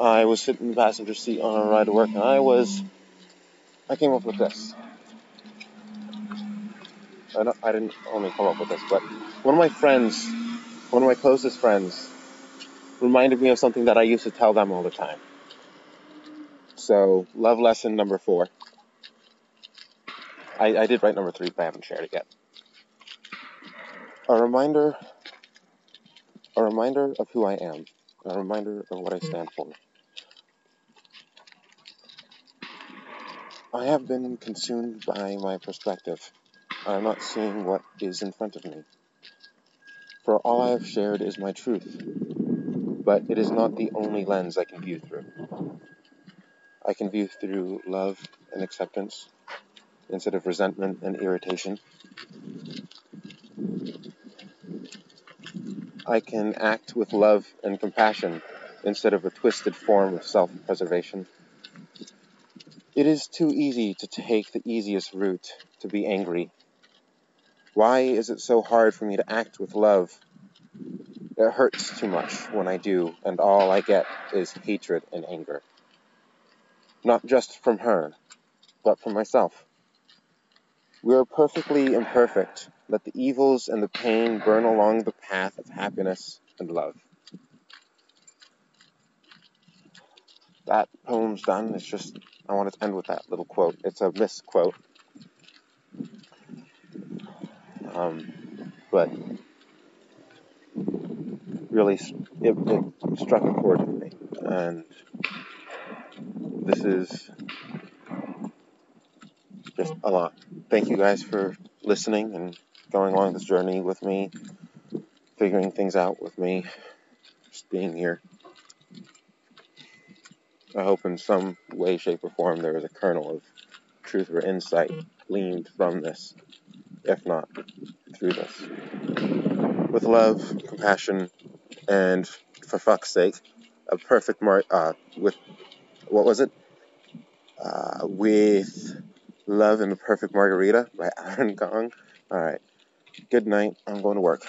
I was sitting in the passenger seat on a ride to work, and I was, I came up with this. I, I didn't only come up with this, but one of my friends, one of my closest friends, reminded me of something that I used to tell them all the time. So, love lesson number four. I, I did write number three, but I haven't shared it yet. A reminder, a reminder of who I am, a reminder of what I stand for. I have been consumed by my perspective. I am not seeing what is in front of me. For all I have shared is my truth, but it is not the only lens I can view through. I can view through love and acceptance instead of resentment and irritation. I can act with love and compassion instead of a twisted form of self preservation. It is too easy to take the easiest route to be angry. Why is it so hard for me to act with love? It hurts too much when I do, and all I get is hatred and anger. Not just from her, but from myself. We are perfectly imperfect. Let the evils and the pain burn along the path of happiness and love. That poem's done. It's just, I wanted to end with that little quote. It's a misquote. Um, but really, it, it struck a chord with me. And this is just a lot. Thank you guys for listening and going along this journey with me, figuring things out with me, just being here. I hope in some way, shape, or form there is a kernel of truth or insight gleaned from this, if not through this. With love, compassion, and for fuck's sake, a perfect mar- uh, with what was it? Uh, with love and a perfect margarita by Aaron Gong. All right. Good night. I'm going to work.